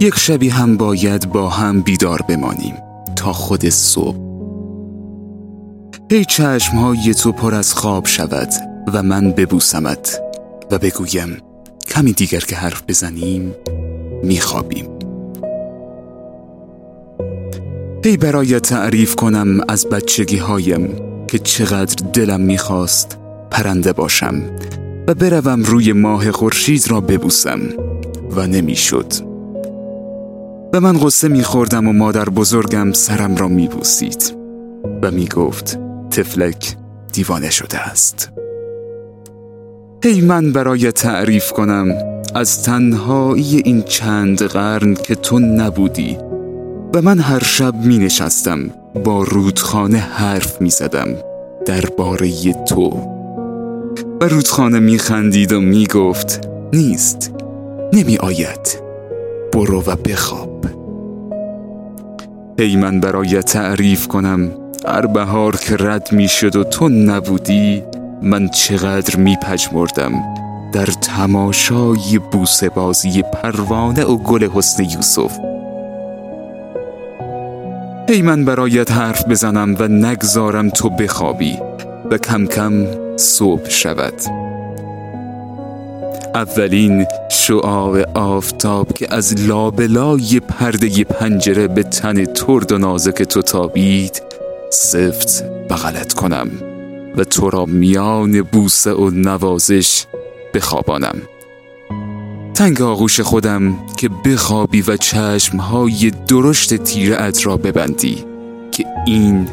یک شبی هم باید با هم بیدار بمانیم تا خود صبح. ای چشمهای تو پر از خواب شود و من ببوسمت و بگویم کمی دیگر که حرف بزنیم میخوابیم. ای برای تعریف کنم از بچگی هایم که چقدر دلم می‌خواست پرنده باشم و بروم روی ماه خورشید را ببوسم و نمی‌شد. و من قصه میخوردم و مادر بزرگم سرم را میبوسید و می‌گفت تفلک دیوانه شده است. ای من برای تعریف کنم از تنهایی این چند قرن که تو نبودی و من هر شب می نشستم با رودخانه حرف می زدم درباره تو. و رودخانه می خندید و می گفت نیست نمی آید برو و بخواب. ای من برای تعریف کنم هر بهار که رد می شد و تو نبودی من چقدر می پجمردم در تماشای بوسه بازی پروانه و گل حسن یوسف. ای من برایت حرف بزنم و نگذارم تو بخوابی و کم کم صبح شود. اولین شعاع آفتاب که از لابلای پرده پنجره به تن ترد و نازک تو تابید سفت بغلت کنم و تو را میان بوسه و نوازش بخوابانم. تنگ آغوش خودم که بخوابی و چشمهای درشت تیره را ببندی که این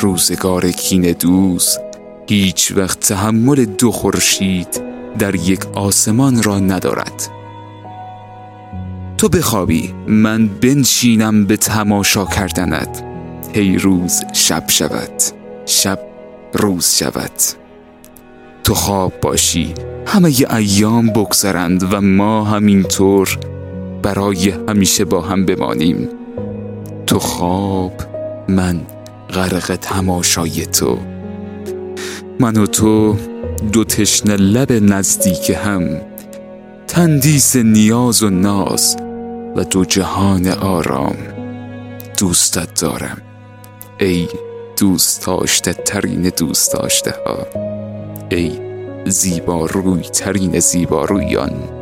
روزگار کین دوست هیچ وقت تحمل دو خورشید در یک آسمان را ندارد. تو بخوابی من بنشینم به تماشا کردنت. هی روز شب شود شب روز شود. تو خواب باشی همه ی ایام بگذرند و ما همینطور برای همیشه با هم بمانیم. تو خواب من غرق تماشای تو. من و تو دو تشن لب نزدیک هم تندیس نیاز و ناز و دو جهان آرام دوستت دارم. ای دوست داشته ترین دوست داشته ها ای زیبا روی ترین زیبا رویان